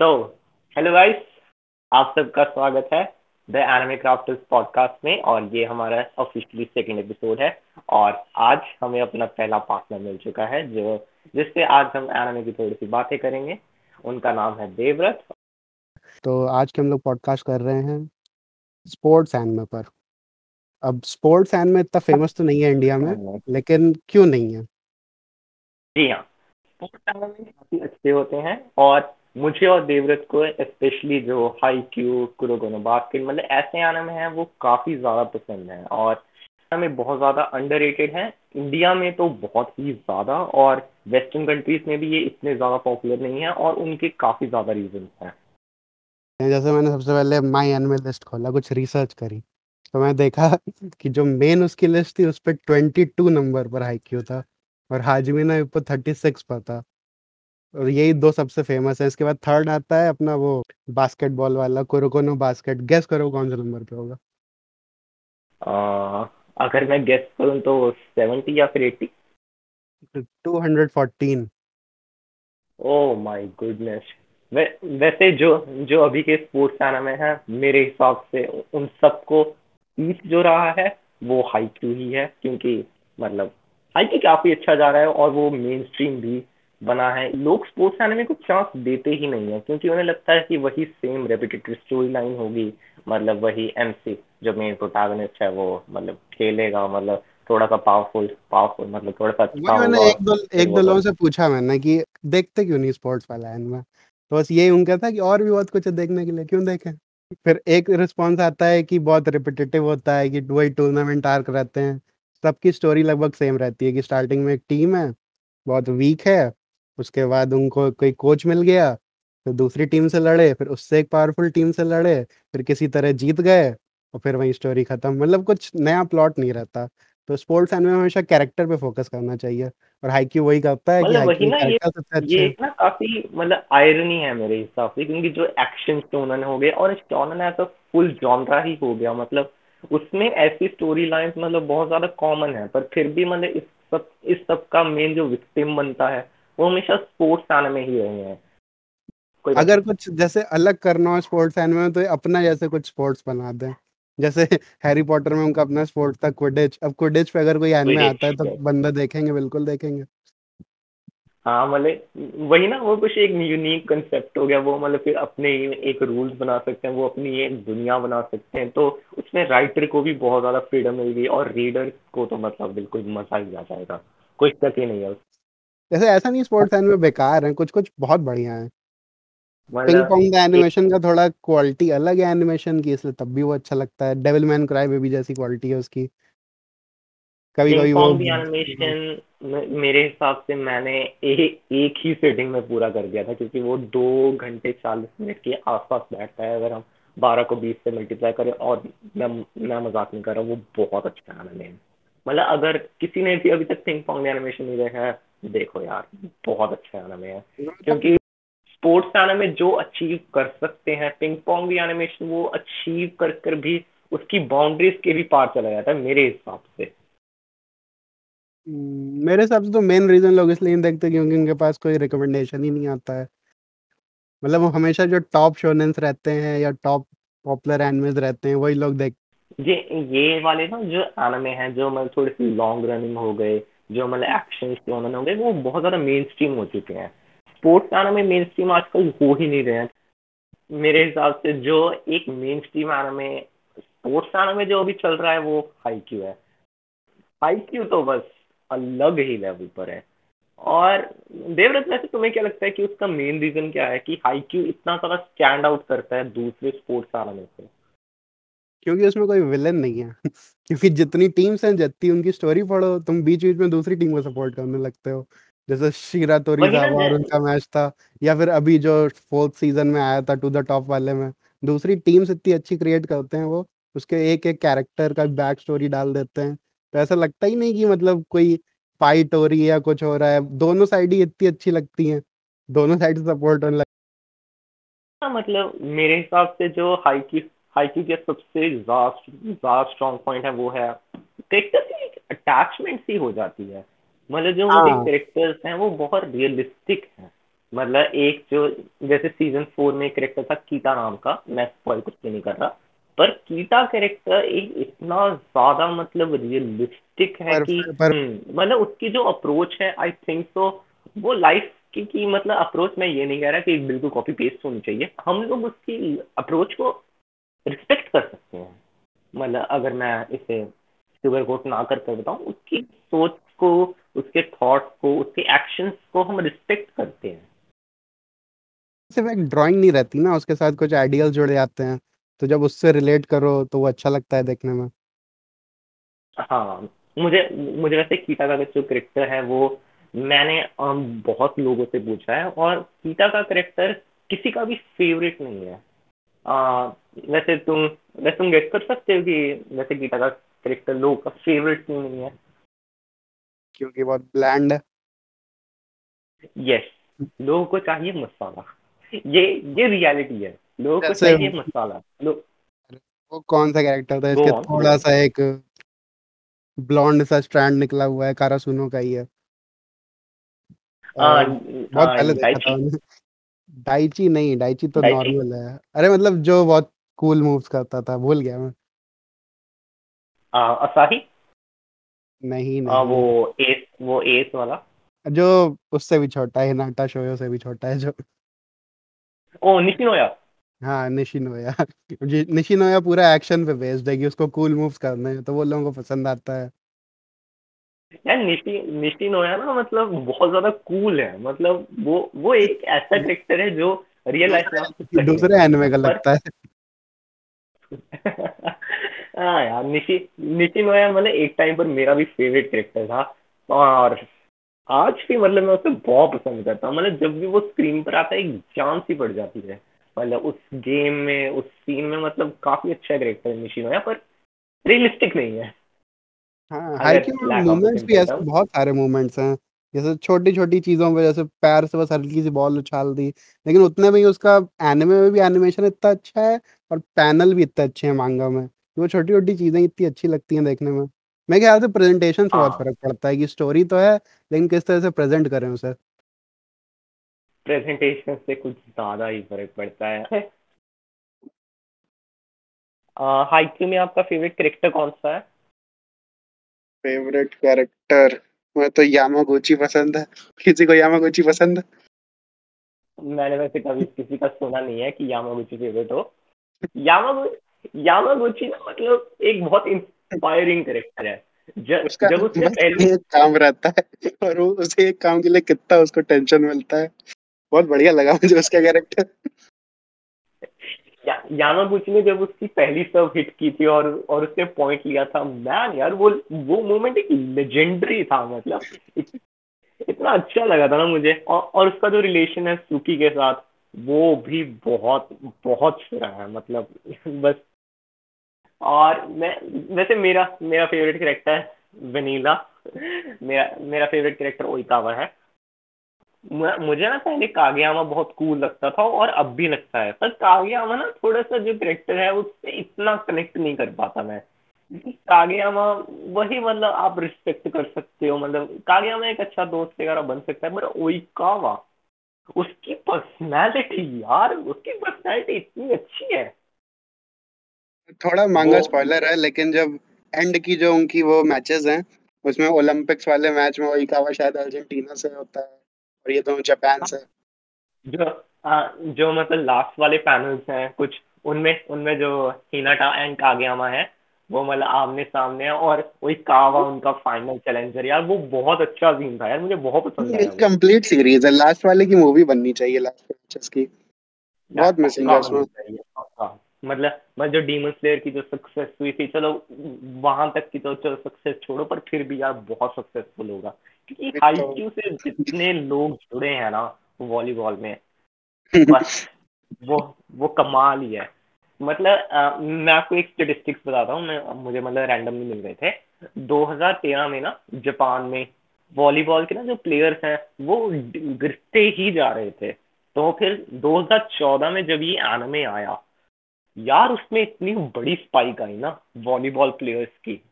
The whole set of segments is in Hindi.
तो हेलो गाइस आप सबका स्वागत है द एनिमे क्राफ्टर्स पॉडकास्ट में और ये हमारा ऑफिशियली सेकंड एपिसोड है और आज हमें अपना पहला पार्टनर मिल चुका है जो जिससे आज हम एनिमे की थोड़ी सी बातें करेंगे। उनका नाम है देवव्रत। तो आज के हम लोग पॉडकास्ट कर रहे हैं स्पोर्ट्स एनिमे पर। अब स्पोर्ट्स एनिमे इतना फ़ेमस तो नहीं है इंडिया में लेकिन क्यों नहीं है? जी हाँ। स्पोर्ट्स एनिमे काफ़ी अच्छे होते हैं और मुझे और देवव्रत को स्पेशली जो हाई क्यू कुरोगोनो बास्केट मतलब ऐसे आने में है, वो काफ़ी ज़्यादा पसंद है और में बहुत ज़्यादा अंडर है। इंडिया में तो बहुत ही ज़्यादा और वेस्टर्न कंट्रीज़ में भी ये इतने ज़्यादा पॉपुलर नहीं है और उनके काफ़ी ज़्यादा रीजन हैं। जैसे मैंने सबसे पहले माई एनिमे लिस्ट खोला, कुछ रिसर्च करी तो मैं देखा कि जो मेन उसकी लिस्ट थी, उस पर ट्वेंटी टू नंबर पर हाई क्यू था और हाजमी ने ऊपर थर्टी सिक्स पर था। और यही दो सबसे फ़ेमस है। इसके बाद थर्ड आता है अपना वो बास्केटबॉल वाला कुरोकोनो बास्केट गेस करो कौन से नंबर पे होगा? आ, अगर मैं गेस करूँ तो सेवेंटी या फिर eighty two hundred fourteen oh my goodness वैसे जो जो अभी के स्पोर्ट्स आना में है मेरे हिसाब से उन सबको पीस जो रहा है वो हाई क्यू ही है क्योंकि मतलब हाई क्यू काफ़ी अच्छा जा रहा है और वो मेन स्ट्रीम भी बना है। लोग स्पोर्ट्स एनिमे को चांस देते ही नहीं है क्योंकि उन्हें लगता है कि वही सेम रेपिटेटिव स्टोरी लाइन होगी। मतलब वही एमसी जो मेन प्रोटैगनिस्ट है वो मतलब खेलेगा मतलब थोड़ा सा पावरफुल पावरफुल मतलब थोड़ा सा अच्छा मैंने एक दो एक दो लोगों से पूछा मैंने कि देखते क्यों नहीं स्पोर्ट्स वाला एनिमे तो बस यही उनका था कि और भी बहुत कुछ है देखने के लिए क्यों देखें? फिर एक रिस्पॉन्स आता है कि बहुत रिपीटेटिव होता है कि वही टूर्नामेंट आर्क रहते हैं। सबकी स्टोरी लगभग सेम रहती है कि स्टार्टिंग में एक टीम है बहुत वीक है उसके बाद उनको कोई कोच मिल गया फिर दूसरी टीम से लड़े फिर उससे एक पावरफुल टीम से लड़े फिर किसी तरह जीत गए और फिर वही स्टोरी खत्म। मतलब कुछ नया प्लॉट नहीं रहता। तो स्पोर्ट्स एनिमे में हमेशा कैरेक्टर पे फोकस करना चाहिए और हाइक्यू वही करता है कि मतलब वही ना ये सबसे अच्छे ये ना काफ़ी मतलब आयरनी है मेरे हिसाब से क्योंकि जो एक्शन शोनन हो गए और शोनन ऐसा फुल जॉनरा ही हो गया मतलब उसमें ऐसी स्टोरी लाइन मतलब बहुत ज़्यादा कॉमन है पर फिर भी मतलब इस सब इस सब का मेन जो विक्टिम बनता है वो हमेशा स्पोर्ट्स आने में ही रहे हैं। अगर कुछ जैसे अलग करना हो स्पोर्ट्स एनिमे में तो अपना जैसे कुछ स्पोर्ट्स बना दें। जैसे हैरी पॉटर में उनका अपना स्पोर्ट था क्विडिच अब क्विडिच पे अगर कोई एनिमे आता है तो बंदा देखेंगे बिल्कुल देखेंगे। हाँ मतलब वही ना वो कुछ एक यूनिक कंसेप्ट हो गया वो मतलब फिर अपने एक रूल्स बना सकते हैं वो अपनी एक दुनिया बना सकते हैं तो उसमें राइटर को भी बहुत ज़्यादा फ्रीडम मिल गई और रीडर को तो मतलब बिल्कुल मज़ा ही आ जाएगा। कोई शक ही नहीं है जैसे ऐसा नहीं स्पोर्ट्स एनिमे बेकार है कुछ कुछ बहुत बढ़िया है। पिंग पोंग का एनिमेशन का थोड़ा क्वालिटी अलग है एनिमेशन की इसलिए तब भी वो अच्छा लगता है। डेविल मैन क्राई बेबी जैसी क्वालिटी है उसकी। कभी कभी वो एनिमेशन मेरे हिसाब से मैंने ए, एक ही सेटिंग में पूरा कर दिया था क्योंकि वो दो घंटे चालीस मिनट के आसपास बैठता है। अगर हम बारह को बीस से मल्टीप्लाई करें और मैं मैं मज़ाक नहीं कर रहा वो बहुत अच्छा एनिमे है मतलब अगर किसी ने भी अभी तक पिंग पोंग एनिमेशन नहीं देखा है देखो यार बहुत अच्छा एनिमे है। क्योंकि स्पोर्ट्स एनिमे जो अचीव कर सकते हैं पिंग पोंग भी एनिमेशन वो अचीव कर कर भी उसकी बाउंड्रीज के भी पार चला जाता है मेरे हिसाब से। हम्म, मेरे हिसाब से तो मेन रीजन लोग इसलिए नहीं देखते क्योंकि उनके पास कोई रिकमेंडेशन ही नहीं आता है। मतलब वो हमेशा जो टॉप शोनेंस रहते हैं या टॉप पॉपुलर एनिमेज रहते हैं वही लोग देख ये ये वाले ना जो एनिमे हैं जो मतलब थोड़ी सी लॉन्ग रनिंग हो गए जो मतलब एक्शन शोनन हो गए वो बहुत ज़्यादा मेन स्ट्रीम हो चुके हैं। स्पोर्ट्स एनिमे मेन स्ट्रीम आजकल हो ही नहीं रहे हैं। मेरे हिसाब से जो एक mainstream anime sports anime जो अभी चल रहा है, वो हाई क्यू है। हाई क्यू तो बस अलग ही लेवल पर है। और देवरत से तुम्हें क्या लगता है कि उसका मेन रीजन क्या है कि हाई क्यू इतना सारा स्टैंड आउट करता है दूसरे स्पोर्ट्स एनिमे से? क्योंकि उसमें कोई विलन नहीं है। क्योंकि जितनी टीम्स हैं जितनी उनकी स्टोरी पढ़ो तुम बीच बीच में दूसरी टीम को सपोर्ट करने लगते हो। जैसे शीरा तोरीजावा और उनका मैच था या फिर अभी जो फोर्थ सीज़न में आया था टू द टॉप वाले में दूसरी टीम्स इतनी अच्छी क्रिएट करते हैं वो उसके एक एक कैरेक्टर का बैक स्टोरी डाल देते हैं। तो ऐसा लगता ही नहीं कि मतलब कोई फाइट हो रही है या कुछ हो रहा है। दोनों साइड ही इतनी अच्छी लगती हैं। दोनों साइड सपोर्ट होने लगता हाँ, मतलब मेरे हिसाब से जो हाई की हाइक्यू का सबसे ज़्यादा स्ट्रॉन्ग पॉइंट है वो है। कैरेक्टर की एक अटैचमेंट सी हो जाती है। मतलब जो उनके कैरेक्टर्स हाँ। हैं वो बहुत रियलिस्टिक हैं। मतलब एक जो जैसे सीज़न फोर में करेक्टर था कीता नाम का। मैं स्पॉइल कुछ भी नहीं कर रहा। पर कीटा कैरेक्टर एक इतना ज़्यादा मतलब रियलिस्टिक है पर, कि हम्म, मतलब उसकी जो अप्रोच है आई थिंक सो वो लाइफ की, की मतलब अप्रोच मैं ये नहीं कह रहा कि बिल्कुल कॉपी पेस्ट होनी चाहिए। हम लोग उसकी अप्रोच को रिस्पेक्ट कर सकते हैं। मतलब अगर मैं इसे शुगर कोट ना करके बताऊँ उसकी सोच को उसके थॉट्स को उसके एक्शंस को हम रिस्पेक्ट करते हैं। सिर्फ़ एक ड्राइंग नहीं रहती ना उसके साथ कुछ आइडियल जुड़े जाते हैं। तो जब उससे रिलेट करो तो वो अच्छा लगता है देखने में। हाँ मुझे मुझे वैसे कीता का जो करेक्टर है वो मैंने बहुत लोगों से पूछा है और कीता का करेक्टर किसी का भी फेवरेट नहीं है। आ, वैसे तुम वैसे तुम गेट कर सकते हो कि वैसे गीता का करेक्टर लोगों का फेवरेट क्यों नहीं है? क्योंकि बहुत ब्लैंड है। यस लोगों को चाहिए मसाला। ये ये रियलिटी है। लोगों को चाहिए मसाला। लोग वो कौन सा कैरेक्टर था इसके थोड़ा सा एक ब्लॉन्ड सा स्ट्रैंड निकला हुआ है कारासुनो का ही है। आ, बहुत पहले देखा था डाइची नहीं डाइची तो नॉर्मल है। अरे मतलब जो बहुत कूल मूव्स करता था भूल गया मैं। आ, असाही नहीं नहीं। आ, वो एस वो एस वाला? जो उससे भी छोटा है नाटा शोयो से भी छोटा है जो। ओ निशिनोया हाँ निशिनोया निशिनोया पूरा एक्शन पे बेस्ड है कि उसको कूल मूव्स करने हैं तो वो लोगों को पसंद आता है। यार निशी निशिनोया ना मतलब बहुत ज़्यादा कूल है। मतलब वो वो एक ऐसा कैरेक्टर है जो रियल लाइफ में दूसरे एनिमे का लगता है। हाँ यार निशी निशिनोया मतलब एक टाइम पर मेरा भी फेवरेट कैरेक्टर था। और आज भी मतलब मैं उसे बहुत पसंद करता हूँ। मतलब जब भी वो स्क्रीन पर आता है एक जान सी पड़ जाती है। मतलब उस गेम में उस सीन में मतलब काफ़ी अच्छा करेक्टर है निशिनोया पर रियलिस्टिक नहीं है। हाँ भी ऐसे बहुत सारे मोमेंट्स हैं। जैसे छोटी छोटी चीज़ों पे जैसे पैर से बस हल्की सी बॉल उछाल दी लेकिन उतने में ही उसका एनिमे में भी एनिमेशन इतना अच्छा है और पैनल भी इतने अच्छे हैं मांगा में वो छोटी छोटी चीज़ें इतनी अच्छी लगती हैं देखने में। मेरे ख्याल से प्रेजेंटेशन से बहुत हाँ। फ़र्क पड़ता है कि स्टोरी तो है लेकिन किस तरह से प्रेजेंट करें उसे? प्रेजेंटेशन से कुछ ज़्यादा ही फ़र्क पड़ता है। हाइक्यू में आपका फेवरेट कैरेक्टर कौन सा है? फेवरेट कैरेक्टर मैं तो यामागुची पसंद है। किसी को यामागुची पसंद है? मैंने वैसे कभी किसी का सुना नहीं है कि यामागुची फेवरेट हो। यामागुची यामागुची ना मतलब एक बहुत इंस्पायरिंग कैरेक्टर है। जब जब उससे पहले एक काम रहता है और वो उसे एक काम के लिए कितना उसको टेंशन मिलता है। बहुत बढ़िया लगा मुझे उसका कैरेक्टर यामागुची ने जब उसकी पहली सर्व हिट की थी और और उसने पॉइंट लिया था मैन यार वो वो मोमेंट एक लेजेंडरी था मतलब इत, इतना अच्छा लगा था ना मुझे। और, और उसका जो रिलेशन है सुकी के साथ वो भी बहुत बहुत सुरा है मतलब बस। और मैं वैसे मेरा मेरा फेवरेट कैरेक्टर वनीला मेरा मेरा फेवरेट कैरेक्टर ओइकावा है। मुझे ना पहले कागयामा बहुत कूल लगता था और अब भी लगता है। पर कागयामा ना थोड़ा सा जो करेक्टर है उससे इतना कनेक्ट नहीं कर पाता मैं। कागयामा वही मतलब आप रिस्पेक्ट कर सकते हो मतलब कागयामा एक अच्छा दोस्त वगैरह बन सकता है पर ओइकावा उसकी पर्सनैलिटी यार उसकी पर्सनैलिटी इतनी अच्छी है। थोड़ा मांगा स्पॉइलर है लेकिन जब एंड की जो उनकी वो मैचेस हैं उसमें ओलंपिक्स वाले मैच में ओइकावा शायद अर्जेंटीना से होता है। और ये दोनों जापान से। जो आ, जो मतलब लास्ट वाले पैनल्स हैं कुछ उनमें उनमें जो हिनाटा एंड कागयामा है वो मतलब आमने सामने है और वही कावा उनका फाइनल चैलेंजर यार वो बहुत अच्छा सीन था यार मुझे बहुत पसंद आया। कंप्लीट सीरीज़ है लास्ट वाले की मूवी बननी चाहिए लास्ट मैचेस की। बहुत मिसिंग है उसमें मतलब मतलब जो डीमन स्लेयर की जो सक्सेस हुई थी चलो वहाँ तक की तो चलो सक्सेस छोड़ो पर फिर भी यार बहुत सक्सेसफुल होगा। क्योंकि हाई क्यू से जितने लोग जुड़े हैं ना वॉलीबॉल में बस वो वो कमाल ही है। मतलब आ, मैं आपको एक स्टेटिस्टिक्स बताता हूँ मैं मुझे मतलब रैंडमली मिल गए थे। 2013 में ना जापान में वॉलीबॉल के ना जो प्लेयर्स हैं वो गिरते ही जा रहे थे। तो फिर 2014 में जब ये एनमे आया यार उसमें इतनी बड़ी स्पाइक आई ना वॉलीबॉल प्लेयर्स की।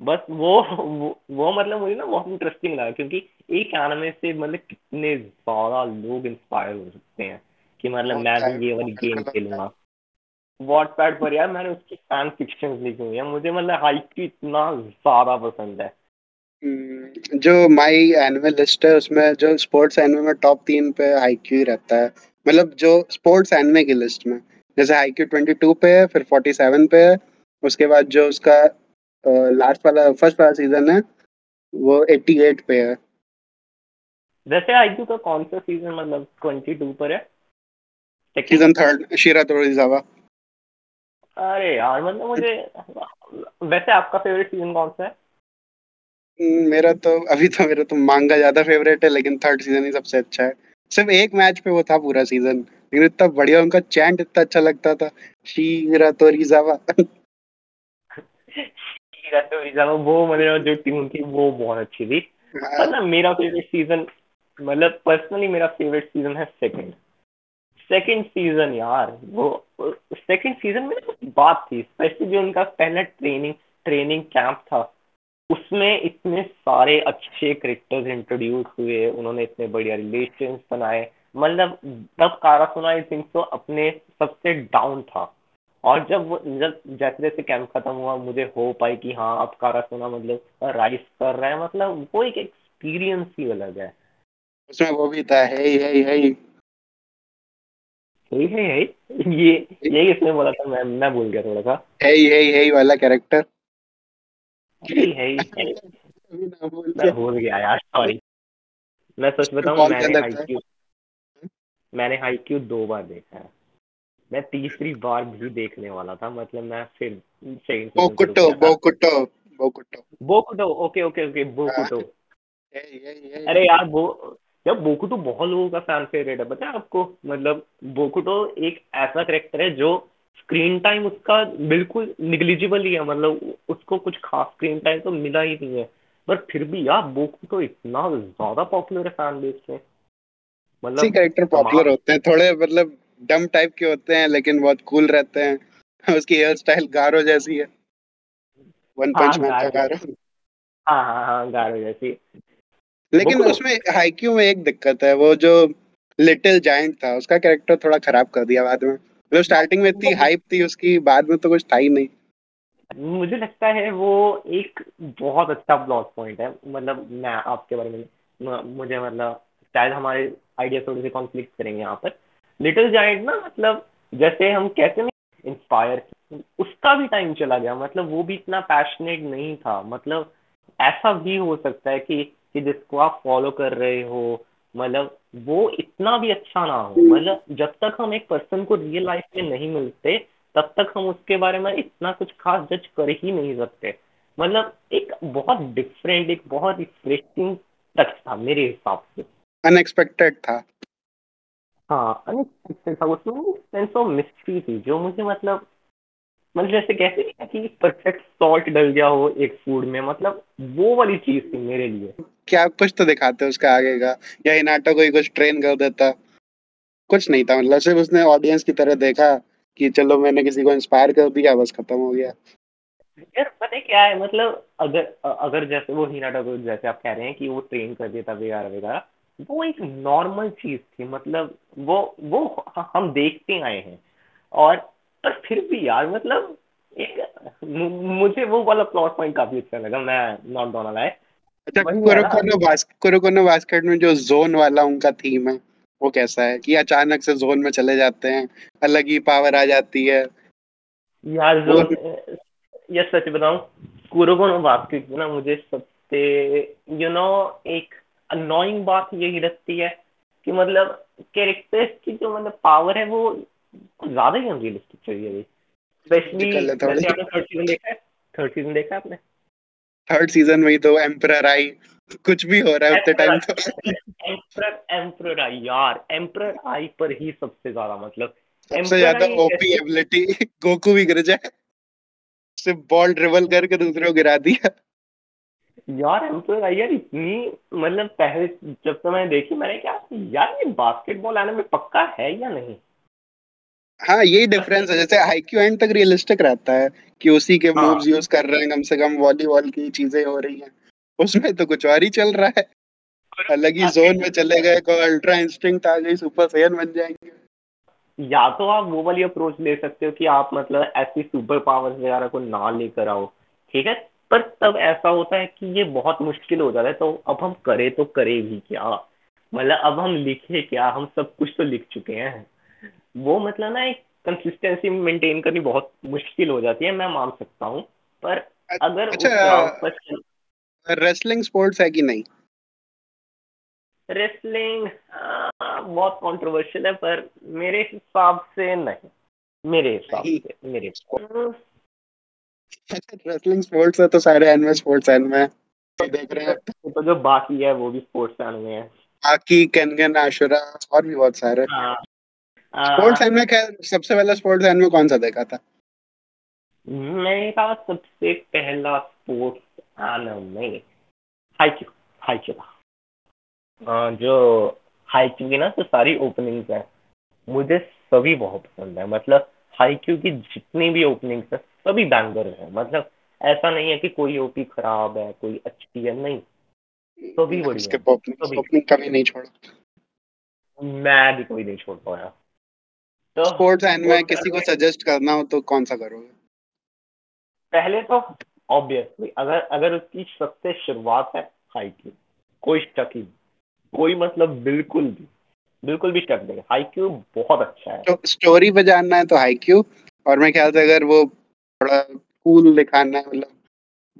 बस वो वो, वो मतलब मुझे ना बहुत इंटरेस्टिंग लगा क्योंकि एक एनिमे से मतलब कितने ज़्यादा लोग इंस्पायर हो सकते हैं कि मतलब मैं भी ये वाली गेम खेलूँगा। वॉटपैड पर यार मैंने उसकी फ़ैन फिक्शन लिखी हुई है। मुझे मतलब हाइक इतना ज़्यादा पसंद है। हम्म, जो माई एनुअल लिस्ट है उसमें जो स्पोर्ट्स एनुअल में टॉप तीन पे हाईक्यू ही रहता है। मतलब जो स्पोर्ट्स एनुअल की लिस्ट में जैसे हाईक्यू ट्वेंटी टू पे है फिर फोर्टी सेवन पे है उसके बाद जो उसका लास्ट वाला फ़र्स्ट वाला सीज़न है वो एट्टी एट पे है। वैसे आईक्यू का कौन सा सीज़न मतलब ट्वेंटी टू पर है? सीज़न थर्ड शिरा तोरिजावा अरे यार मतलब मुझे वैसे आपका फेवरेट सीज़न कौन सा है? हम्म, मेरा तो अभी तो मेरा तो मांगा ज़्यादा फेवरेट है लेकिन थर्ड सीज़न ही सबसे अच्छा है। सिर्फ़ एक मैच पे वो था पूरा सीज़न लेकिन इतना बढ़िया उनका चैंट इतना अच्छा लगता था। शीरा तोरिजावा वो मतलब जो थी वो बहुत अच्छी थी मतलब मेरा फेवरेट सीज़न मतलब पर्सनली मेरा फेवरेट सीज़न है सेकंड सेकंड सीज़न यार वो सेकंड सीज़न में बात थी स्पेशली जो उनका पहला ट्रेनिंग ट्रेनिंग कैंप था उसमें इतने सारे अच्छे करेक्टर्स इंट्रोड्यूस हुए उन्होंने इतने बढ़िया रिलेशन बनाए. मतलब तब कारा सुना आई थिंक तो अपने सबसे डाउन था. और जब वो जब जैसे जैसे कैंप खत्म हुआ मुझे होप आई कि हाँ अब कारा सोना मतलब राइस कर रहा है मतलब वो एक एक्सपीरियंस ही अलग है। उसमें वो भी था हे हे हे यही है यही ये यही इसने बोला था मैं मैं भूल गया थोड़ा सा। हे हे हे वाला कैरेक्टर है यही मैं भूल गया यार सॉरी मैं सच बताऊँ मैंने हाईक्यू मैंने हाईक्यू दो बार देखा है। मैं तीसरी बार भी देखने वाला था मतलब मैं फिर second Bokuto Bokuto Bokuto. Bokuto okay okay okay Bokuto. अरे यार वो यार बोकुटो बहुत लोगों का फ़ैन फेवरेट है पता है आपको? मतलब बोकुटो एक ऐसा करेक्टर है जो स्क्रीन टाइम उसका बिल्कुल निग्लिजिबल ही है मतलब उसको कुछ खास स्क्रीन टाइम तो मिला ही नहीं है। पर फिर भी यार बोकुटो इतना ज़्यादा पॉपुलर है फ़ैन बेस में। मतलब कैरेक्टर पॉपुलर होते हैं थोड़े मतलब डम टाइप के होते हैं लेकिन बहुत कूल रहते हैं। उसकी हेयर स्टाइल गारो जैसी है। वन पंच मैन का गारो हाँ हाँ हाँ गारो जैसी। लेकिन उसमें हाईक्यू में एक दिक्कत है वो जो लिटिल जाइंट था उसका कैरेक्टर थोड़ा खराब कर दिया बाद में। मतलब स्टार्टिंग में इतनी हाइप थी उसकी बाद में तो कुछ था ही नहीं। मुझे लगता है वो एक बहुत अच्छा प्लॉट पॉइंट है। मतलब मैं आपके बारे में मुझे मतलब शायद हमारे आइडिया थोड़े से कॉन्फ्लिक्ट करेंगे यहाँ पर। लिटिल जाइंट ना मतलब जैसे हम कहते नहीं इंस्पायर उसका भी टाइम चला गया मतलब वो भी इतना पैशनेट नहीं था। मतलब ऐसा भी हो सकता है कि कि जिसको आप फॉलो कर रहे हो मतलब वो इतना भी अच्छा ना हो। मतलब जब तक हम एक पर्सन को रियल लाइफ में नहीं मिलते, तब तक हम उसके बारे में इतना कुछ खास जज कर ही नहीं सकते। मतलब एक बहुत डिफरेंट एक बहुत रिफ्रेशिंग टच था मेरे हिसाब से। अनएक्सपेक्टेड था। हाँ सेंस ऑफ़ मिस्ट्री थी जो मुझे मतलब मतलब जैसे कहते हैं कि परफेक्ट सॉल्ट डल गया हो एक फ़ूड में मतलब वो वाली चीज़ थी मेरे लिए। क्या कुछ तो दिखाते उसका आगे का या इनाटो को कुछ ट्रेन कर देता। कुछ नहीं था मतलब सिर्फ़ उसने ऑडियंस की तरह देखा कि चलो मैंने किसी को इंस्पायर कर दिया बस खत्म हो गया। यार पता क्या है मतलब अगर अगर जैसे वो हिनाटा को जैसे आप कह रहे हैं कि वो ट्रेन कर देता वगैरह वगैरह वो एक नॉर्मल चीज़ थी मतलब वो वो हम देखते आए हैं। और पर फिर भी यार मतलब एक मुझे वो वाला प्लॉट पॉइंट काफ़ी अच्छा लगा मैं नॉट गोना लाए अच्छा कुरोकोनो बास्केट कुरोकोनो बास्केट में जो जोन वाला उनका थीम है वो कैसा है? कि अचानक से जोन में चले जाते हैं अलग ही पावर आ जाती है। यार जोन ये सच बताऊँ कुरोकोनो बास्केट ना मुझे सबसे यू नो एक अनोइंग बात यही लगती है कि मतलब कैरेक्टर्स की जो मतलब पावर है वो ज़्यादा ही अनरियलिस्टिक चाहिए अभी। स्पेशली वैसे आपने थर्ड सीज़न देखा है? थर्ड सीज़न देखा है आपने? थर्ड सीज़न में तो एम्परर आई। कुछ भी हो रहा है उतने टाइम तो एम्परर एम्परर आई यार। एम्परर आई पर ही सबसे ज़्यादा मतलब। सबसे ज़्यादा ओपी एबिलिटी गोकू भी गिर जाए। सिर्फ़ बॉल ड्रिबल करके दूसरे को गिरा दिया। यार एम्परर यार इतनी मतलब पहले जब तो मैंने देखी मैंने क्या यार ये बास्केटबॉल आने में पक्का है या नहीं? हाँ यही डिफरेंस है जैसे आईक्यू एंड तक रियलिस्टिक रहता है कि उसी के हाँ। मूव्स यूज़ कर रहे हैं कम से कम वॉलीबॉल की चीज़ें हो रही हैं। उसमें तो कुछ और ही चल रहा है। अलग ही जोन में चले गए को अल्ट्रा इंस्टिंक्ट आ गई सुपर सैयन बन जाएँगे। या तो आप वो वाली अप्रोच ले सकते हो कि आप मतलब ऐसी सुपर पावर्स वगैरह को ना लेकर आओ। ठीक है? पर तब ऐसा होता है कि ये बहुत मुश्किल हो जाता है तो अब हम करें तो करें भी क्या? मतलब अब हम लिखे क्या? हम सब कुछ तो लिख चुके हैं। वो मतलब ना एक कंसिस्टेंसी मेंटेन करनी बहुत मुश्किल हो जाती है मैं मान सकता हूँ। पर अगर अच्छा रेसलिंग स्पोर्ट्स है कि नहीं? रेसलिंग बहुत कंट्रोवर्शियल है पर मेरे हिसाब से नहीं। मेरे हिसाब से मेरे रेसलिंग स्पोर्ट्स है तो सारे एनिमे स्पोर्ट्स एनिमे देख रहे हैं। तो जो बाकी है वो भी स्पोर्ट्स एनिमे है। बाकी केनगन आशुरा और भी बहुत सारे। हाँ। स्पोर्ट्स एनिमे खैर सबसे पहला स्पोर्ट्स एनिमे कौन सा देखा था? मेरा सबसे पहला स्पोर्ट्स एनिमे हाइक्यू हाइक्यू जो हाइक्यू की ना तो सारी ओपनिंग्स है मुझे सभी बहुत पसंद है। मतलब हाइक्यू की जितनी भी ओपनिंग्स है सभी बैंगर है। मतलब ऐसा नहीं है कि कोई ओपी खराब है कोई अच्छी है नहीं। सभी बढ़िया ओपनिंग कभी नहीं छोड़ा। मैं भी कोई नहीं छोड़ पाया। तो स्पोर्ट्स किसी को सजेस्ट करना हो तो कौन सा करोगे? पहले तो ऑब्वियसली अगर अगर उसकी सबसे शुरुआत है कोई शक ही कोई मतलब बिल्कुल भी बिल्कुल भी शक नहीं। बहुत अच्छा है। तो स्टोरी पे जानना है तो हाइक्यू और मैं ख्याल से अगर वो थोड़ा कूल दिखाना है मतलब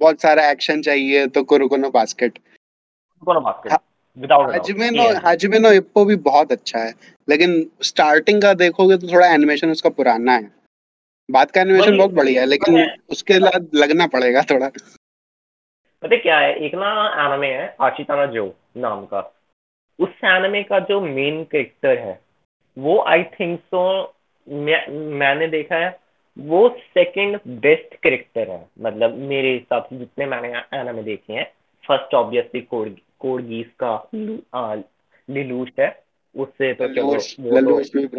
बहुत सारा एक्शन चाहिए तो Kuroko no basket Kuroko no basket Hajime no Ippo भी बहुत अच्छा है लेकिन स्टार्टिंग का देखोगे तो थोड़ा एनिमेशन उसका पुराना है। बात का एनिमेशन बहुत बढ़िया है लेकिन उसके बाद लगना पड़ेगा थोड़ा। पता क्या है? एक ना एनिमे है आशिताना जो नाम का। उस एनिमे का जो मेन कैरेक्टर है वो आई थिंक सो मैंने देखा है वो सेकंड बेस्ट कैरेक्टर है। मतलब मेरे हिसाब से जितने मैंने एनिमे देखे हैं फ़र्स्ट ऑब्वियसली कोड कोडगीस का लिलूश है। उससे तो चलो तो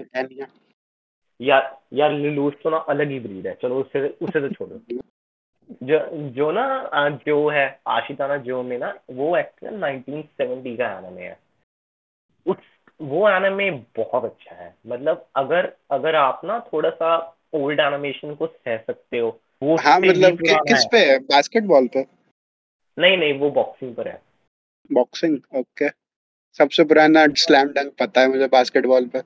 यार यार लिलूश तो ना अलग ही ब्रीड है। चलो उससे उससे तो छोड़ो। जो जो ना जो है आशिताना जो में ना वो एक्चुअली नाइनटीन सेवेंटी का एनिमे है। उस वो एनिमे बहुत अच्छा है। मतलब अगर अगर आप ना थोड़ा सा ओल्ड एनिमेशन को सह सकते हो। वो हाँ मतलब कि, किस पे है? बास्केटबॉल पे? नहीं नहीं वो बॉक्सिंग पर है। बॉक्सिंग ओके सबसे पुराना स्लैम डंक पता है मुझे बास्केटबॉल पे।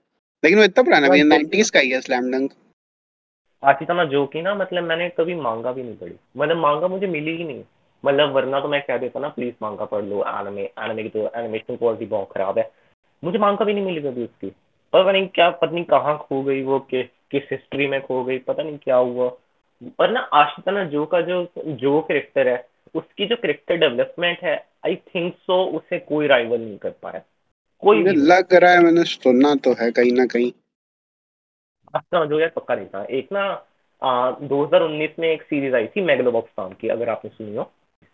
लेकिन वो इतना पुराना भी है 90s का ही है स्लैम डंक आशिताना जो की ना मतलब मैंने कभी मांगा भी नहीं पढ़ी मतलब मांगा मुझे मिली ही नहीं। मतलब वरना तो मैं कह देता ना प्लीज़ मांगा पढ़ लो एनिमे एनिमे की तो एनिमेशन क्वालिटी बहुत खराब है। मुझे मांगा भी नहीं मिली कभी उसकी। पता नहीं क्या पत्नी कहाँ खो गई वो किस किस हिस्ट्री में खो गई पता नहीं क्या हुआ। पर ना आशिताना जो का जो जो करेक्टर है उसकी जो करेक्टर डेवलपमेंट है आई थिंक सो उसे कोई राइवल नहीं कर पाया। कोई लग रहा है मैंने सुनना तो है कहीं ना कहीं। अच्छा जो यार पक्का नहीं था। एक ना दो हज़ार उन्नीस में एक सीरीज़ आई थी मेगलोबॉक्स नाम की अगर आपने सुनी हो।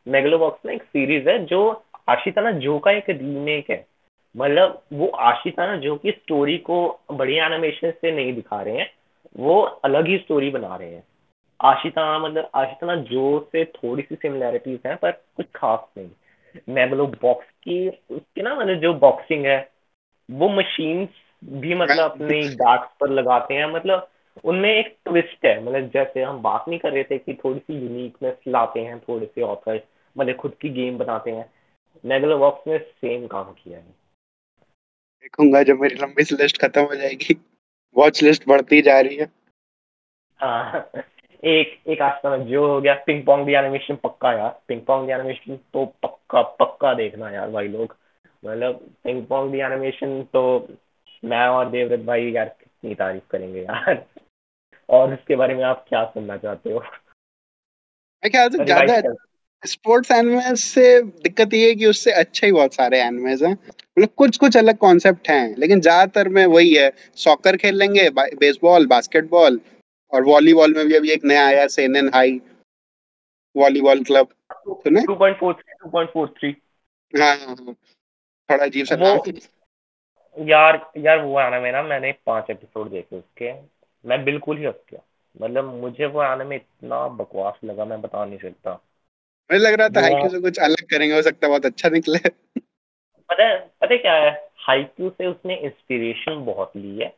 मेगलोबॉक्स में एक सीरीज़ है जो आशिताना जो का एक रीमेक है। मतलब वो आशिताना जो की स्टोरी को बढ़िया एनिमेशन से नहीं दिखा रहे हैं। वो अलग ही स्टोरी बना रहे हैं। आशिता मतलब आशिताना जो से थोड़ी सी सिमिलैरिटीज हैं, पर कुछ खास नहीं। मेगलो बॉक्स की, उसकी ना मतलब जो बॉक्सिंग है, वो मशीन्स भी मतलब अपने डार्क पर लगाते हैं। मतलब उनमें एक ट्विस्ट है मतलब जैसे हम बात नहीं कर रहे थे कि थोड़ी सी यूनिकनेस लाते हैं, थोड़े से ऑथर मतलब खुद की गेम बनाते हैं। मेगलो बॉक्स ने सेम काम किया है। देखूँगा जब मेरी लंबी लिस्ट खत्म हो जाएगी। वॉच लिस्ट बढ़ती जा रही है। हाँ एक एक आस्था में जो हो गया पिंग पोंग दी एनिमेशन पक्का यार। पिंग पोंग दी एनिमेशन तो पक्का पक्का देखना यार भाई लोग। मतलब पिंग पोंग दी एनिमेशन तो मैं और देवव्रत भाई यार कितनी तारीफ़ करेंगे यार। और उसके बारे में आप क्या सुनना चाहते हो? मैं ख्याल से ज़्यादा स्पोर्ट्स एनिमे से दिक्कत ये है कि उससे अच्छे ही बहुत सारे एनिमेज हैं। मतलब कुछ कुछ अलग कॉन्सेप्ट हैं लेकिन ज़्यादातर में वही है। सॉकर खेल लेंगे बा, बेसबॉल बास्केटबॉल और वॉलीबॉल में भी अभी एक नया आया सेनन हाई वॉलीबॉल क्लब सुने 2.43 2.43 हाँ थोड़ा अजीब सा नाम यार यार वो आना मेरा मैंने पाँच एपिसोड देखे उसके। मैं बिल्कुल ही हंस गया। मतलब मुझे वो आने में इतना बकवास लगा मैं बता नहीं सकता। मुझे लग रहा था हाइक्यू से कुछ अलग करेंगे हो सकता बहुत अच्छा निकले। पता है पता है क्या है? हाइक्यू से उसने इंस्पिरेशन बहुत ली है।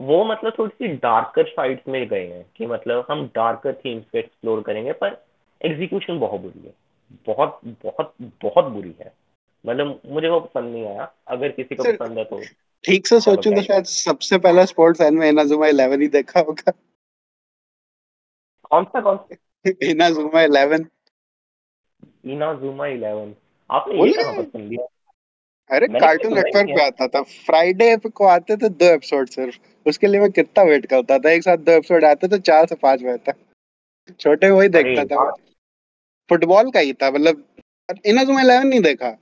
वो मतलब थोड़ी सी डार्कर साइड्स में गए हैं कि मतलब हम डार्कर थीम्स पे एक्सप्लोर करेंगे पर एग्जीक्यूशन बहुत बुरी है। बहुत बहुत बहुत बुरी है। मतलब मुझे वो पसंद नहीं आया। अगर किसी को पसंद है तो ठीक से सोचूं तो शायद सबसे पहला स्पोर्ट्स एन में इनाजुमा 11 ही देखा होगा। कौन सा कौन सा? इनाजुमा 11 इनाजुमा 11 आपने ये कहाँ पर सुन लिया अरे कार्टून नेटवर्क पे आता था। फ्राइडे को आते थे दो एपिसोड सिर्फ़। उसके लिए मैं कितना वेट करता था। एक साथ दो एपिसोड आते थे चार से पाँच बजे तक छोटे वही देखता था। फुटबॉल का ही था मतलब इनाजुमा 11 नहीं देखा।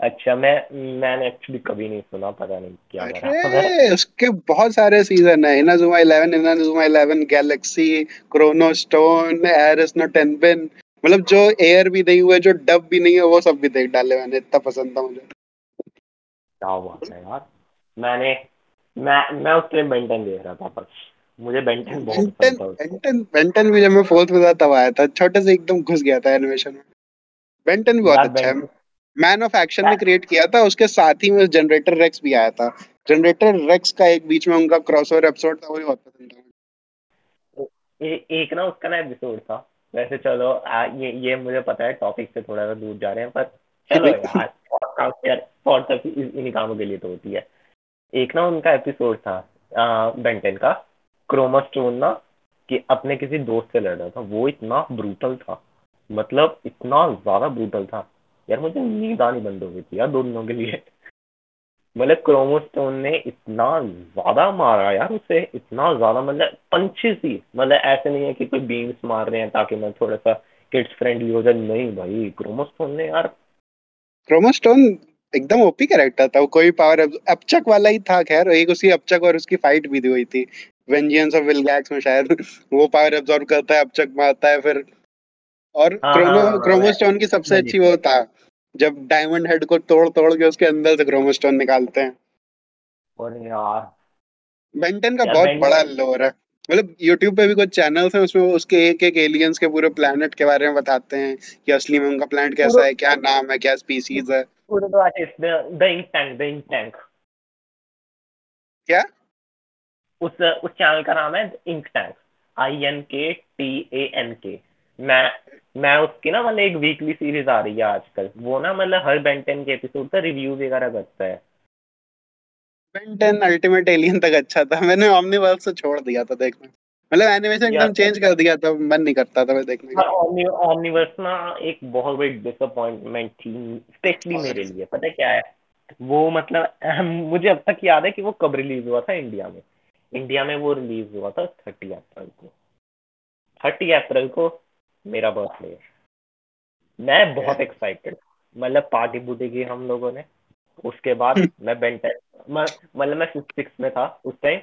अच्छा मैं मैंने एक्चुअली कभी नहीं सुना पता नहीं क्या अरे उसके बहुत सारे सीज़न है। Inazuma 11 Inazuma 11 Galaxy Chrono Stone Ares no Tenbin मतलब जो एयर भी नहीं हुआ जो डब भी नहीं है वो सब भी देख डाले मैंने इतना पसंद था मुझे। क्या बात है यार। मैंने मैं मैं उस टाइम बेंटन देख रहा था बस मुझे बेंटन बहुत था बेंटन बेंटन भी जब मैं फोर्थ में था तब आया था। छोटे से एकदम घुस गया था एनिमेशन में। बेंटन भी बहुत अच्छा है। मैन ऑफ़ एक्शन ने क्रिएट किया था उसके साथ ही में जनरेटर रेक्स भी आया था। जनरेटर रेक्स का एक बीच में उनका क्रॉसओवर एपिसोड था वो भी बहुत पसंद था एक ना उसका ना एपिसोड था। वैसे चलो आ, ये ये मुझे पता है टॉपिक से थोड़ा सा दूर जा रहे हैं पर चलो यार पॉडकास्ट इन्हीं कामों के लिए तो होती है। एक ना उनका एपिसोड था बेंटेन का क्रोमास्टोन ना कि अपने किसी दोस्त से लड़ रहा था वो इतना ब्रूटल था मतलब इतना ज़्यादा ब्रूटल था। यार मुझे नींद आनी बंद हो गई थी यार दोनों के लिए। मतलब क्रोमोस्टोन ने इतना ज़्यादा मारा यार उसे इतना ज़्यादा मतलब पंचेस ही मतलब ऐसे नहीं है कि कोई बीम्स मार रहे हैं ताकि मैं थोड़ा सा किड्स फ्रेंडली हो जाए नहीं भाई क्रोमोस्टोन ने यार क्रोमोस्टोन एकदम ओपी कैरेक्टर था। वो कोई पावर अपचक वाला ही था खैर। एक उसी अपचक और उसकी फाइट भी दी हुई थी। वेंजियंस ऑफ़ विलगैक्स में शायद वो पावर एब्जॉर्ब करता है अपचक मारता है फिर। और हाँ, क्रोमो हाँ, क्रोमोस्टोन हाँ, की सबसे अच्छी वो था। जब डायमंड हेड को तोड़ तोड़ के उसके अंदर से क्रोमोस्टोन निकालते हैं। और यार। बेंटन का बहुत बड़ा लोर है। मतलब YouTube पे भी कुछ चैनल्स हैं उसमें उसके एक एक एलियंस के पूरे प्लेनेट के बारे में बताते हैं कि असली में उनका प्लेनेट कैसा है क्या नाम है क्या स्पीसीज है। पूरे तो artist the ink tank the ink tank क्या? उस उस चैनल का नाम है ink tank I N K T A N K मैं मैं उसकी ना मतलब एक वीकली सीरीज़ आ रही है आजकल। वो ना मतलब हर बेंटेन के एपिसोड का रिव्यू वगैरह करता है। बेंटेन अल्टीमेट एलियन तक अच्छा था। मैंने ओमनीवर्स से छोड़ दिया था देखना। मतलब एनिमेशन एकदम चेंज कर दिया था। मन नहीं करता था मैं देखने का। ओमनीवर्स ना एक बहुत बड़ी डिसअपॉइंटमेंट थी स्पेशली मेरे लिए। पता है क्या है? वो मतलब मुझे अब तक याद है कि वो कब रिलीज़ हुआ था इंडिया में। इंडिया में वो रिलीज़ हुआ था थर्टी अप्रैल को। थर्टी अप्रैल को मेरा बर्थडे है। मैं बहुत एक्साइटेड मतलब पार्टी बुटी की हम लोगों ने। उसके बाद मैं बेंटेन मतलब मैं फिफ्थ सिक्स में था उस टाइम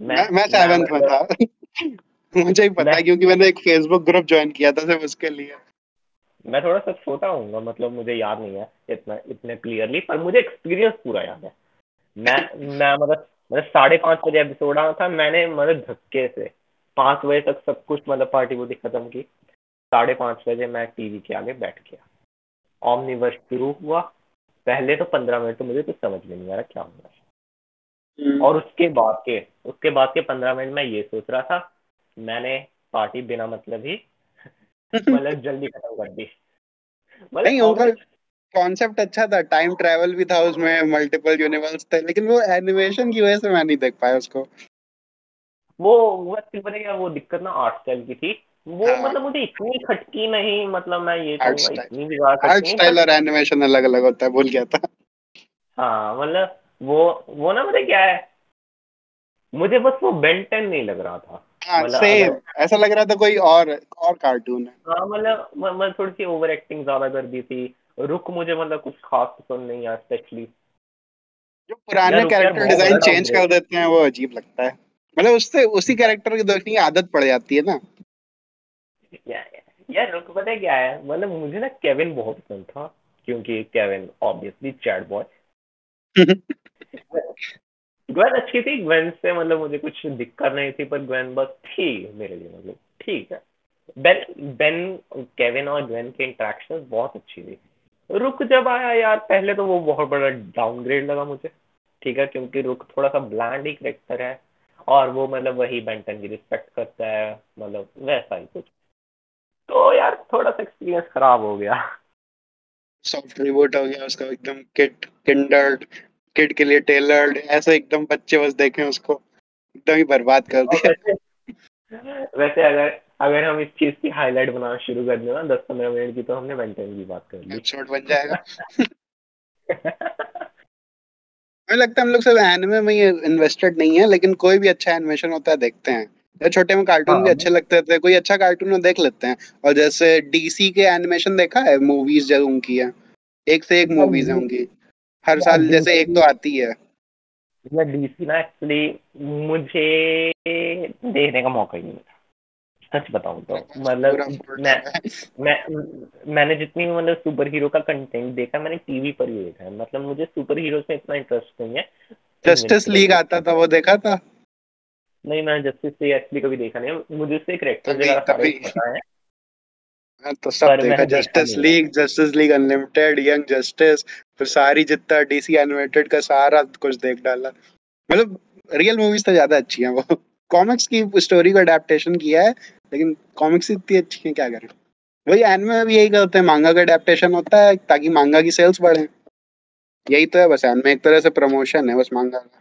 मैं मैं सेवंथ में था। मुझे ही पता है क्योंकि मैंने एक फेसबुक ग्रुप ज्वाइन किया था सिर्फ़ उसके लिए। मैं थोड़ा सा छोटा हूँ मतलब मुझे याद नहीं है इतना इतने क्लियरली पर मुझे एक्सपीरियंस पूरा याद है। मैं मैं मतलब मतलब साढ़े पाँच बजे एपिसोड आना था मैंने मतलब धक्के से पाँच बजे तक सब कुछ मतलब पार्टी वुटी खत्म की। साढ़े पाँच बजे मैं टीवी के आगे बैठ गया। ओमनिवर्स शुरू हुआ। पहले तो पंद्रह मिनट तो मुझे कुछ समझ में नहीं आ रहा क्या हो रहा है हम्म। और उसके बाद के उसके बाद के पंद्रह मिनट में ये सोच रहा था मैंने पार्टी बिना मतलब ही मतलब जल्दी खत्म कर दी। मतलब कॉन्सेप्ट अच्छा था टाइम ट्रैवल भी था उसमें मल्टीपल यूनिवर्स थे लेकिन वो एनिमेशन की वजह से मैं नहीं देख पाया उसको। वो वो पता वो दिक्कत ना आर्ट स्टाइल की थी। वो हाँ. मतलब मुझे इतनी खटकी नहीं मतलब मैं ये कहूँगा इतनी भी ज़्यादा आर्ट स्टाइल और एनिमेशन अलग अलग होता है भूल गया था। हाँ मतलब वो वो ना मतलब क्या है मुझे बस वो बेंटेन नहीं लग रहा था। हाँ, मतलब सेम ऐसा लग रहा था कोई और और कार्टून है। हाँ मतलब मैं थोड़ी सी ओवर एक्टिंग ज़्यादा कर दी थी रुक मुझे मतलब कुछ खास पसंद नहीं आया स्पेशली जो पुराने कैरेक्टर डिज़ाइन चेंज कर देते हैं वो अजीब लगता है। मतलब उससे उसी कैरेक्टर की देखने की आदत पड़ जाती है ना। यार रुक पता है क्या है? मतलब मुझे ना केविन बहुत पसंद था क्योंकि Kevin obviously chat boy Gwen अच्छी थी ग्वेन से मतलब मुझे कुछ दिक्कत नहीं थी पर ग्वेन बस थी मेरे लिए मतलब ठीक है। बेन बेन केविन और ग्वेन के इंटरेक्शन बहुत अच्छी थी। रुक जब आया यार पहले तो वो बहुत बड़ा डाउनग्रेड लगा मुझे ठीक है क्योंकि रुक थोड़ा सा ब्लैंड ही करेक्टर है और वो मतलब वही बेंटन की रिस्पेक्ट करता है मतलब वैसा ही कुछ। तो यार थोड़ा सा एक्सपीरियंस खराब हो गया। सॉफ्ट रिबूट हो गया उसका एकदम किट किंडर्ड किड के लिए टेलर्ड ऐसे एकदम बच्चे बस देखें उसको। एकदम ही बर्बाद कर दिया। वैसे, वैसे अगर अगर हम इस चीज़ की हाईलाइट बनाना शुरू कर दें ना दस पंद्रह मिनट की तो हमने बेंटन की बात कर ली। शॉर्ट बन जाएगा। मुझे लगता है हम लोग सब एनिमे में ही इन्वेस्टेड नहीं है लेकिन कोई भी अच्छा एनिमेशन होता है देखते हैं। छोटे में कार्टून हाँ, भी अच्छे लगते थे कोई अच्छा कार्टून में देख लेते हैं। और जैसे डीसी के एनिमेशन देखा है मूवीज़ जो उनकी है एक से एक मूवीज़ हाँ, है उनकी। हर साल जैसे एक तो आती है। डीसी ना एक्चुअली मुझे देखने का मौका ही नहीं मिला। सच बताऊँ तो मतलब मैं मैं मैंने जितनी मतलब सुपर हीरो का कंटेंट देखा मैंने टीवी पर ही देखा है। मतलब मुझे सुपर हीरो में इतना इंटरेस्ट नहीं है। जस्टिस लीग आता था वो देखा था? नहीं मैं जस्टिस लीग एक्चुअली कभी देखा नहीं मुझे उससे करेक्टर वगैरह सारे पता है। हाँ, तो सब देखा। Justice League Justice League Unlimited Young Justice फिर सारी जितना डीसी एनिमेटेड का सारा कुछ देख डाला। मतलब रियल मूवीज़ तो ज़्यादा अच्छी हैं वो। कॉमिक्स की स्टोरी को अडेप्टेशन किया है लेकिन कॉमिक्स इतनी अच्छी है क्या करें? वही एनमे भी यही करते हैं। मांगा का अडेप्टेशन होता है ताकि मांगा की सेल्स बढ़े। यही तो है बस एनमे एक तरह से प्रमोशन है बस मांगा का।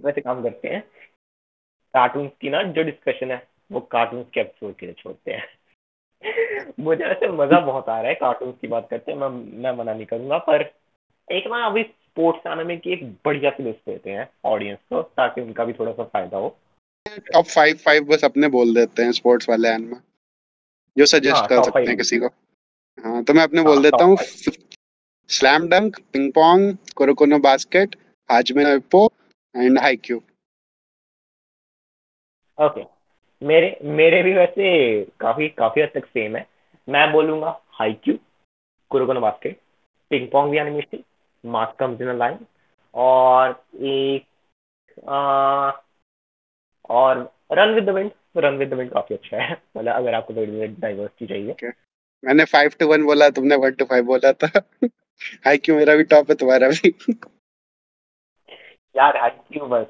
वैसे काम करते हैं। कार्टून की ना जो डिस्कशन है वो कार्टून के एपिसोड के लिए छोड़ते हैं। मुझे वैसे मज़ा बहुत आ रहा है कार्टून की बात करते हैं मैं मैं मना नहीं करूँगा पर एक ना अभी स्पोर्ट्स एनिमे की एक बढ़िया सी लिस्ट देते हैं ऑडियंस को ताकि उनका भी थोड़ा सा फ़ायदा हो। टॉप फाइव फाइव बस अपने बोल देते हैं स्पोर्ट्स वाले एनिमे जो सजेस्ट हाँ, कर सकते हैं किसी को। हाँ तो मैं अपने हाँ, बोल देता हूँ। Slam dunk ping pong Kuroko no basket Hajime Ippo and Haikyuu okay मेरे मेरे भी वैसे काफ़ी काफ़ी हद तक सेम है। मैं बोलूँगा Haikyuu Kuroko no basket ping pong भी animation mass comes in line और एक आ, और run with the wind run with the wind काफ़ी अच्छा है। मतलब अगर आपको थोड़ी डाइवर्सिटी चाहिए। Okay. मैंने फाइव टू वन बोला तुमने वन टू फाइव बोला था। हाई क्यों मेरा भी टॉप है तुम्हारा भी। यार हाई क्यों बस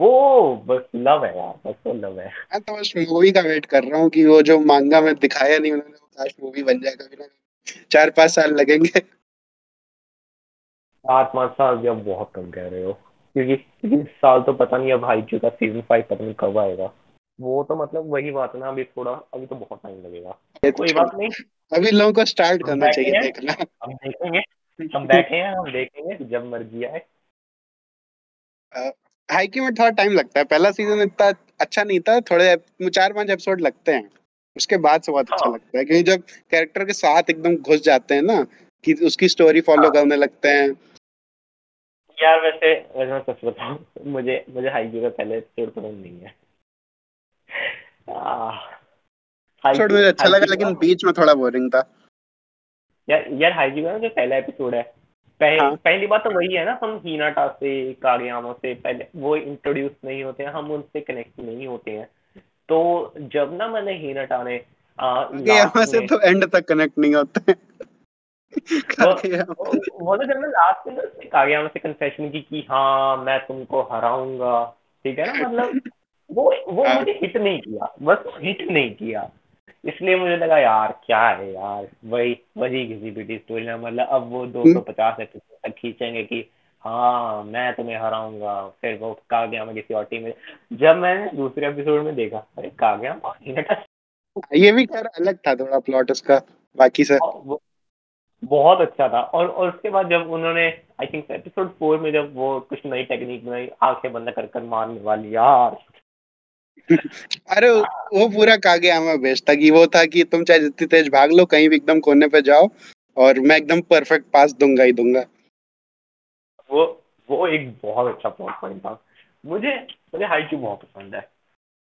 वो बस लव है यार बस वो लव है। मैं तो बस मूवी का वेट कर रहा हूँ कि वो जो मांगा में दिखाया नहीं उन्होंने वो काश मूवी बन जाए कभी ना चार पाँच साल लगेंगे। चार पाँच साल भी अब बहुत कम कह रहे हो। क्योंकि इस साल तो पता नहीं अब हाईक्यू का सीज़न फाइव पता नहीं कब आएगा। वो तो मतलब वही बात ना अभी थोड़ा अभी तो बहुत टाइम लगेगा। कोई बात नहीं। अभी लोगों को स्टार्ट करना चाहिए देखना। हम देखेंगे। हम बैठे हैं हम देखेंगे जब मर्ज़ी आए। हाईक्यू में थोड़ा टाइम लगता है। पहला सीज़न इतना अच्छा नहीं था थोड़े चार पाँच एपिसोड लगते हैं। उसके बाद से बहुत अच्छा हाँ। लगता है क्योंकि जब कैरेक्टर के साथ एकदम घुस जाते हैं ना कि उसकी स्टोरी फॉलो हाँ। करने लगते हैं। यार वैसे वैसे मैं सच बताऊँ मुझे मुझे हाईक्यू का पहले एपिसोड पसंद नहीं है। एपिसोड मुझे अच्छा लगा लेकिन बीच में थोड़ा बोरिंग था। यार यार हाईक्यू का जो पहला एपिसोड है पह, हाँ. पहली बात तो वही है ना हम हीनाटा से कागयामा से पहले वो इंट्रोड्यूस नहीं होते हैं हम उनसे कनेक्ट नहीं होते हैं तो जब ना मैंने हीनाटा ने यहाँ से तो एंड तक कनेक्ट नहीं होते हैं वो तो जब मैं लास्ट में उसने कागयामा से कन्फेशन की कि हाँ मैं तुमको हराऊँगा ठीक है ना मतलब वो वो हाँ। मुझे हिट नहीं किया बस हिट नहीं किया इसलिए मुझे लगा यार क्या है यार? वही वही किसी बीटी स्टोरी ना मतलब अब वो दो सौ पचास एपिसोड तक खींचेंगे कि हाँ मैं तुम्हें हराऊँगा। फिर वो कागयामा किसी और टीम में जब मैंने दूसरे एपिसोड में देखा अरे कागयामा ये भी खैर अलग था थोड़ा प्लॉट उसका बाकी से बहुत अच्छा था। और और उसके बाद जब उन्होंने आई थिंक एपिसोड फोर में जब वो कुछ नई टेक्निक बनाई आँखें बंद कर कर मारने वाली यार अरे वो पूरा कागे बेस्ट था कि वो था कि तुम चाहे जितनी तेज भाग लो कहीं भी एकदम कोने पे जाओ और मैं एकदम परफेक्ट पास दूँगा ही दूँगा। वो वो एक बहुत अच्छा प्लॉट पॉइंट था। मुझे मुझे हाई क्यू बहुत पसंद है।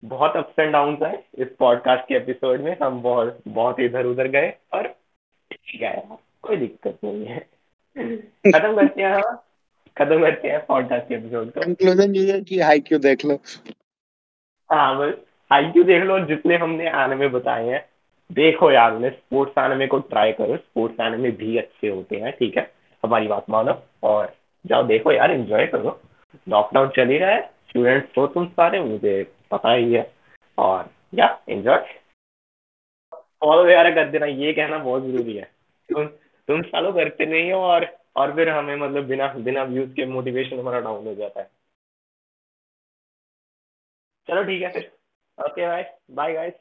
बहुत अप्स एंड डाउन है। इस पॉडकास्ट के एपिसोड में हम बहुत बहुत इधर उधर गए और ठीक है कोई दिक्कत नहीं है। खत्म करते हैं खत्म करते हैं पॉडकास्ट के एपिसोड को। कंक्लूजन ये है कि हाईक्यू देख लो। हाँ बस हाईक्यू देख लो, जितने हमने एनिमे बताए हैं। देखो यार उन्हें स्पोर्ट्स एनिमे को ट्राई करो। स्पोर्ट्स एनिमे भी अच्छे होते हैं, ठीक है? हमारी बात मानो। और जाओ देखो यार एंजॉय करो। लॉकडाउन चल ही रहा है। स्टूडेंट्स हो तुम सारे, मुझे पता ही है। और या एंजॉय फॉलो वगैरह कर देना। ये कहना बहुत ज़रूरी है। तुम तुम फॉलो करते नहीं हो और और फिर हमें मतलब बिना बिना व्यूज़ के मोटिवेशन हमारा डाउन हो जाता है। चलो ठीक है फिर। Okay bye bye guys